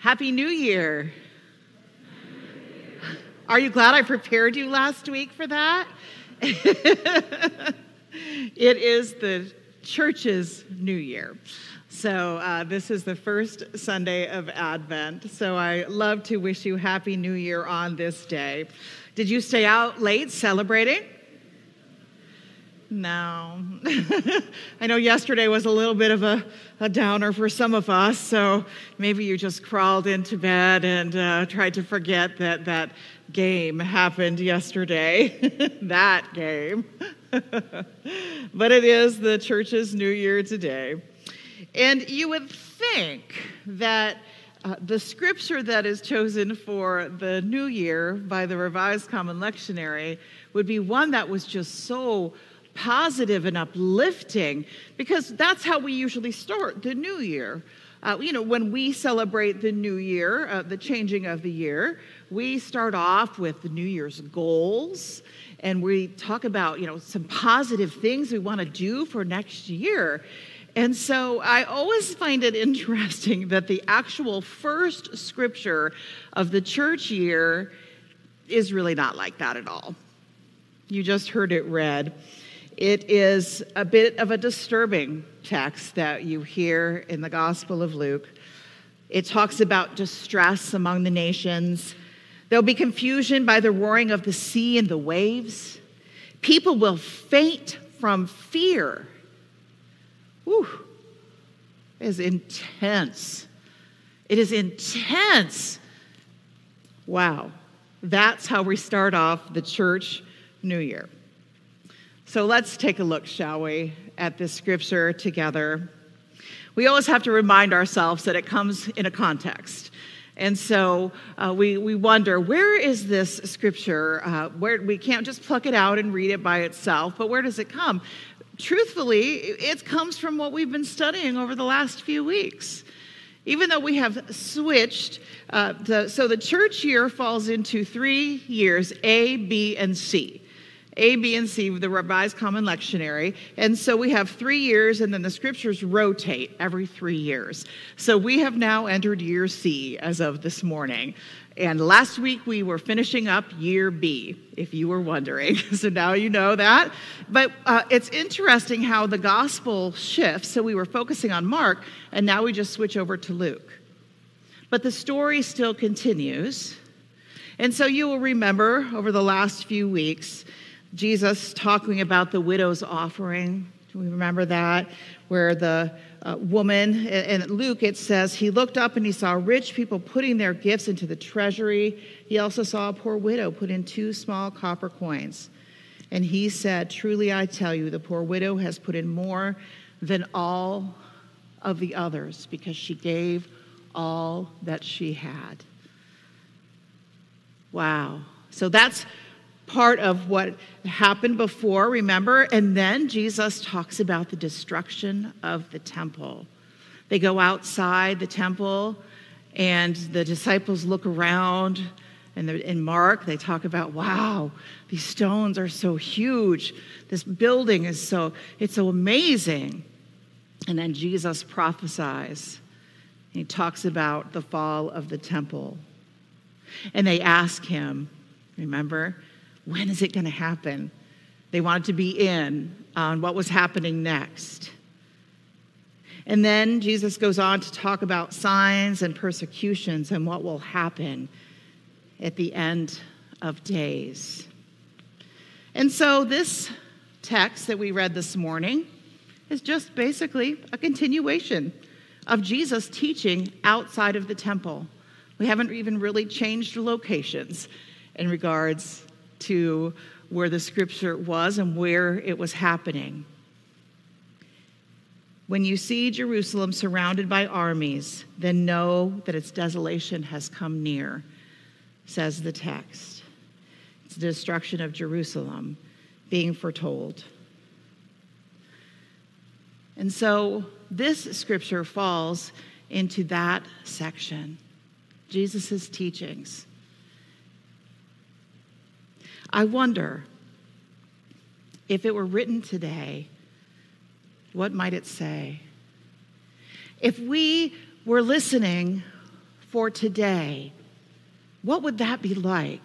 Happy New Year. Are you glad I prepared you last week for that? it is the church's New Year. So, uh, this is the first Sunday of Advent. So, I love to wish you Happy New Year on this day. Did you stay out late celebrating? No. I know yesterday was a little bit of a, a, downer for some of us, so maybe you just crawled into bed and uh, tried to forget that that game happened yesterday. that game. but it is the church's new year today. And you would think that uh, the scripture that is chosen for the new year by the Revised Common Lectionary would be one that was just so positive and uplifting because that's how we usually start the new year. Uh, you know, when we celebrate the new year, uh, the changing of the year, we start off with the New Year's goals and we talk about, you know, some positive things we want to do for next year. And so I always find it interesting that the actual first scripture of the church year is really not like that at all. You just heard it read. It is a bit of a disturbing text that you hear in the Gospel of Luke. It talks about distress among the nations. There'll be confusion by the roaring of the sea and the waves. People will faint from fear. Whew. It is intense. It is intense. Wow. That's how we start off the church new year. So let's take a look, shall we, at this scripture together. We always have to remind ourselves that it comes in a context. And so uh, we, we wonder where is this scripture? Uh, where we can't just pluck it out and read it by itself, but where does it come? Truthfully, it comes from what we've been studying over the last few weeks. Even though we have switched, uh, the, so the church year falls into three years A, B, and C. A, B, and C, the Revised Common Lectionary. And so we have three years, and then the scriptures rotate every three years. So we have now entered year C as of this morning. And last week we were finishing up year B, if you were wondering. so now you know that. But uh, it's interesting how the gospel shifts. So we were focusing on Mark, and now we just switch over to Luke. But the story still continues. And so you will remember over the last few weeks Jesus talking about the widow's offering. Do we remember that? Where the uh, woman, and Luke it says, he looked up and he saw rich people putting their gifts into the treasury. He also saw a poor widow put in two small copper coins. And he said, Truly I tell you, the poor widow has put in more than all of the others because she gave all that she had. Wow. So that's part of what happened before, remember? And then Jesus talks about the destruction of the temple. They go outside the temple, and the disciples look around. And in Mark, they talk about, wow, these stones are so huge. This building is so, it's so amazing. And then Jesus prophesies. He talks about the fall of the temple. And they ask him, remember, when is it going to happen? They wanted to be in on what was happening next. And then Jesus goes on to talk about signs and persecutions and what will happen at the end of days. And so, this text that we read this morning is just basically a continuation of Jesus teaching outside of the temple. We haven't even really changed locations in regards to where the scripture was and where it was happening. When you see Jerusalem surrounded by armies, then know that its desolation has come near, says the text. It's the destruction of Jerusalem being foretold. And so this scripture falls into that section Jesus' teachings. I wonder if it were written today, what might it say? If we were listening for today, what would that be like?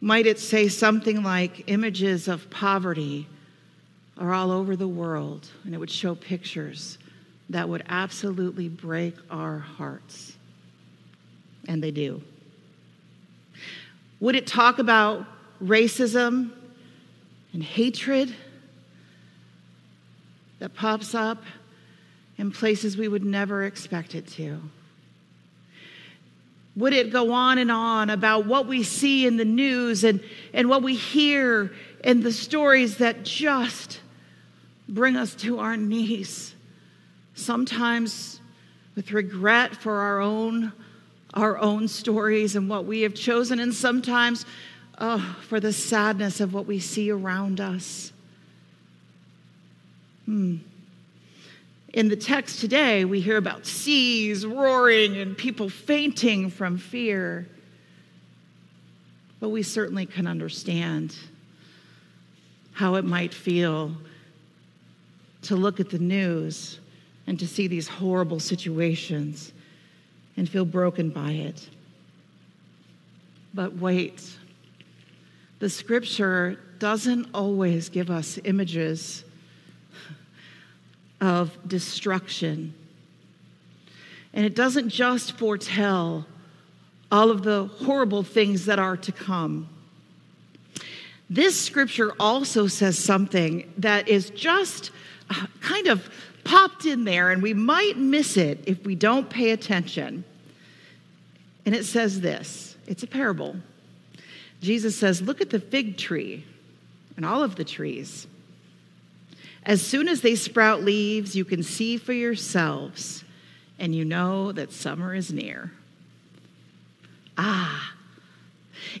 Might it say something like images of poverty are all over the world, and it would show pictures that would absolutely break our hearts? And they do. Would it talk about racism and hatred that pops up in places we would never expect it to? Would it go on and on about what we see in the news and, and what we hear and the stories that just bring us to our knees? Sometimes with regret for our own, our own stories and what we have chosen, and sometimes oh, for the sadness of what we see around us. Hmm. In the text today, we hear about seas roaring and people fainting from fear. But we certainly can understand how it might feel to look at the news and to see these horrible situations and feel broken by it. But wait, the scripture doesn't always give us images of destruction. And it doesn't just foretell all of the horrible things that are to come. This scripture also says something that is just uh, kind of popped in there, and we might miss it if we don't pay attention. And it says this it's a parable. Jesus says, Look at the fig tree and all of the trees. As soon as they sprout leaves, you can see for yourselves, and you know that summer is near. Ah,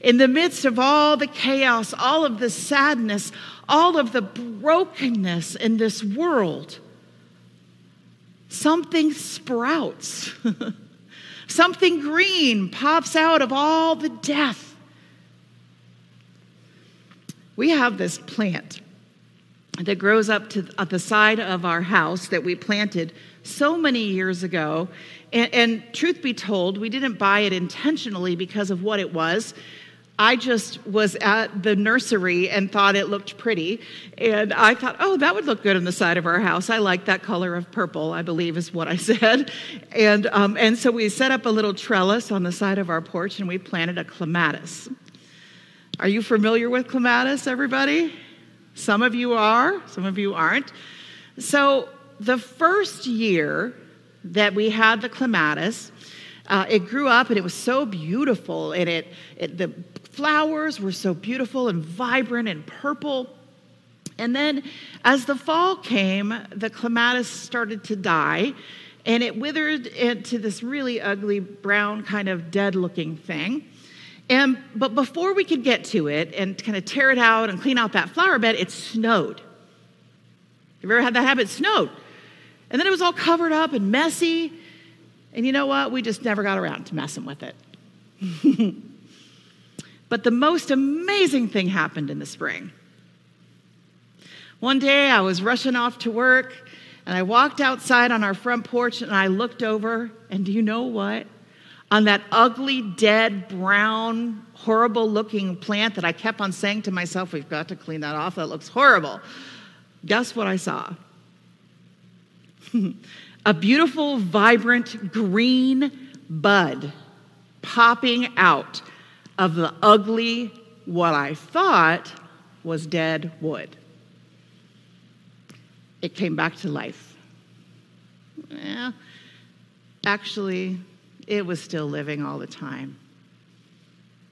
in the midst of all the chaos, all of the sadness, all of the brokenness in this world, something sprouts. something green pops out of all the death. We have this plant that grows up to the side of our house that we planted so many years ago. And, and, truth be told, we didn't buy it intentionally because of what it was. I just was at the nursery and thought it looked pretty. And I thought, oh, that would look good on the side of our house. I like that color of purple, I believe is what I said. And, um, and so we set up a little trellis on the side of our porch and we planted a clematis. Are you familiar with clematis, everybody? Some of you are, some of you aren't. So, the first year that we had the clematis, uh, it grew up and it was so beautiful, and it, it the flowers were so beautiful and vibrant and purple. And then, as the fall came, the clematis started to die, and it withered into this really ugly brown, kind of dead-looking thing. And, but before we could get to it and kind of tear it out and clean out that flower bed, it snowed. Have you ever had that happen? Snowed. And then it was all covered up and messy. And you know what? We just never got around to messing with it. but the most amazing thing happened in the spring. One day I was rushing off to work and I walked outside on our front porch and I looked over, and do you know what? on that ugly, dead, brown, horrible looking plant that I kept on saying to myself, we've got to clean that off. That looks horrible. Guess what I saw? a beautiful, vibrant green bud popping out of the ugly, what I thought was dead wood. It came back to life. Yeah, actually, it was still living all the time.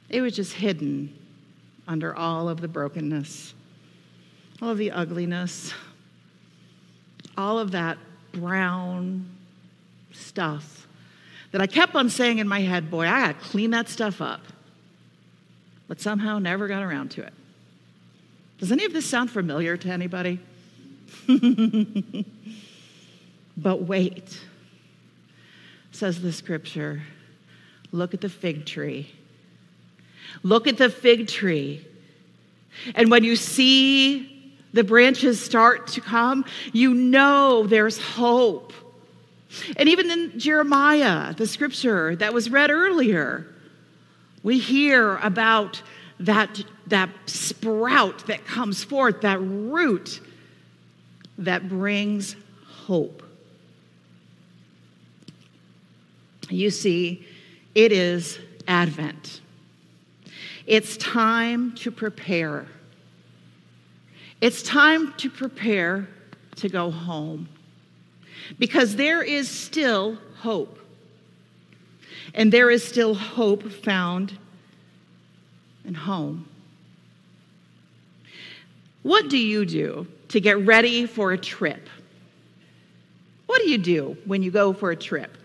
It was just hidden under all of the brokenness, all of the ugliness, all of that brown stuff that I kept on saying in my head, boy, I gotta clean that stuff up. But somehow never got around to it. Does any of this sound familiar to anybody? but wait says the scripture. Look at the fig tree. Look at the fig tree. And when you see the branches start to come, you know there's hope And even in Jeremiah, the scripture that was read earlier, we hear about that, that sprout that comes forth, that root that brings hope. You see, it is Advent. It's time to prepare. It's time to prepare to go home because there is still hope. And there is still hope found in home. What do you do to get ready for a trip? What do you do when you go for a trip?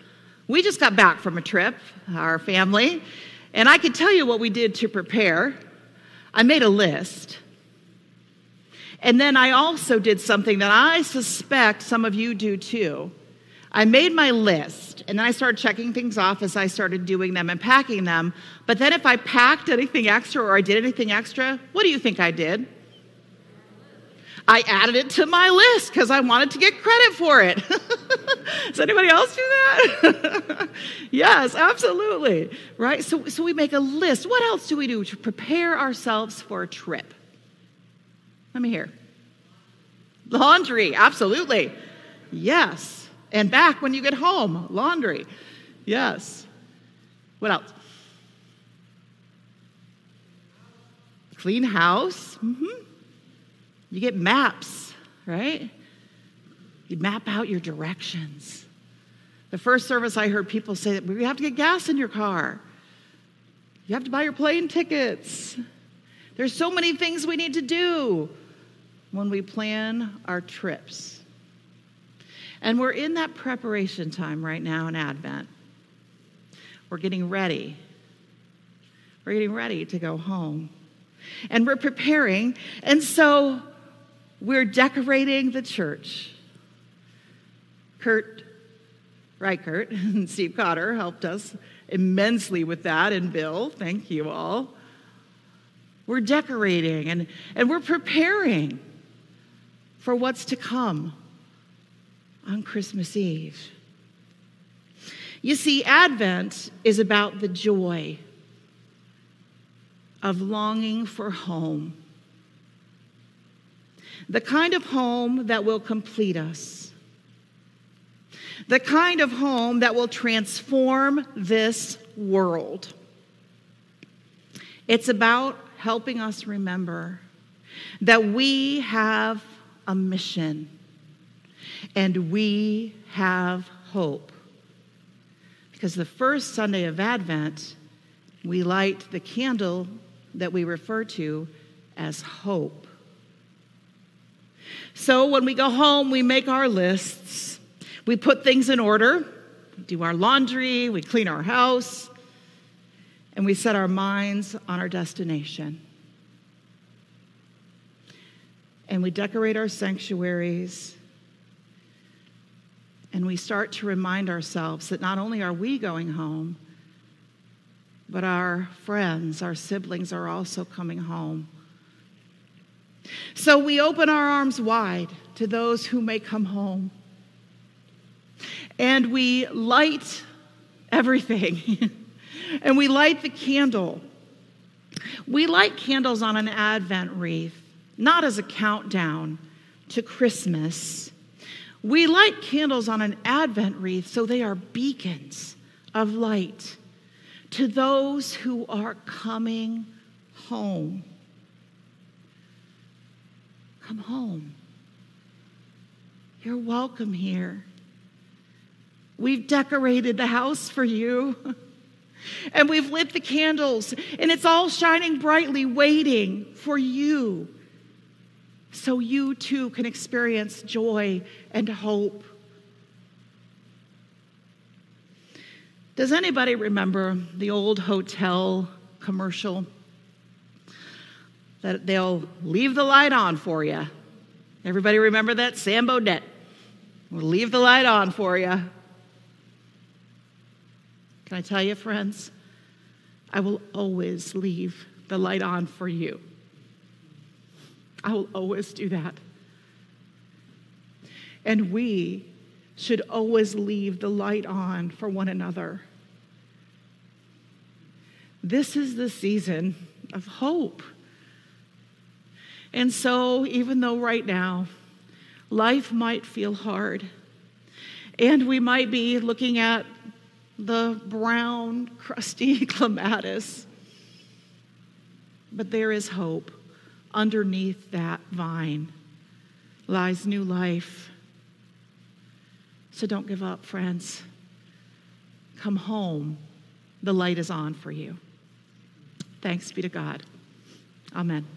We just got back from a trip, our family, and I could tell you what we did to prepare. I made a list. And then I also did something that I suspect some of you do too. I made my list and then I started checking things off as I started doing them and packing them. But then if I packed anything extra or I did anything extra, what do you think I did? I added it to my list because I wanted to get credit for it. Does anybody else do that? yes, absolutely. Right? So, so we make a list. What else do we do to prepare ourselves for a trip? Let me hear. Laundry, absolutely. Yes. And back when you get home, laundry. Yes. What else? Clean house. Mm-hmm. You get maps, right? You map out your directions. The first service I heard people say that we have to get gas in your car. You have to buy your plane tickets. There's so many things we need to do when we plan our trips. And we're in that preparation time right now in Advent. We're getting ready. We're getting ready to go home. And we're preparing. And so we're decorating the church. Kurt Reichert and Steve Cotter helped us immensely with that, and Bill, thank you all. We're decorating and, and we're preparing for what's to come on Christmas Eve. You see, Advent is about the joy of longing for home the kind of home that will complete us, the kind of home that will transform this world. It's about helping us remember that we have a mission and we have hope. Because the first Sunday of Advent, we light the candle that we refer to as hope. So when we go home, we make our lists. We put things in order, we do our laundry, we clean our house, and we set our minds on our destination. And we decorate our sanctuaries. And we start to remind ourselves that not only are we going home, but our friends, our siblings are also coming home. So we open our arms wide to those who may come home. And we light everything. and we light the candle. We light candles on an Advent wreath, not as a countdown to Christmas. We light candles on an Advent wreath so they are beacons of light to those who are coming home. Come home. You're welcome here. We've decorated the house for you. And we've lit the candles, and it's all shining brightly, waiting for you. So you too can experience joy and hope. Does anybody remember the old hotel commercial? that they'll leave the light on for you. Everybody remember that? Sam Bodett. We'll leave the light on for you. Can I tell you, friends? I will always leave the light on for you. I will always do that. And we should always leave the light on for one another. This is the season of hope. And so, even though right now life might feel hard, and we might be looking at the brown, crusty clematis, but there is hope. Underneath that vine lies new life. So don't give up, friends. Come home. The light is on for you. Thanks be to God. Amen.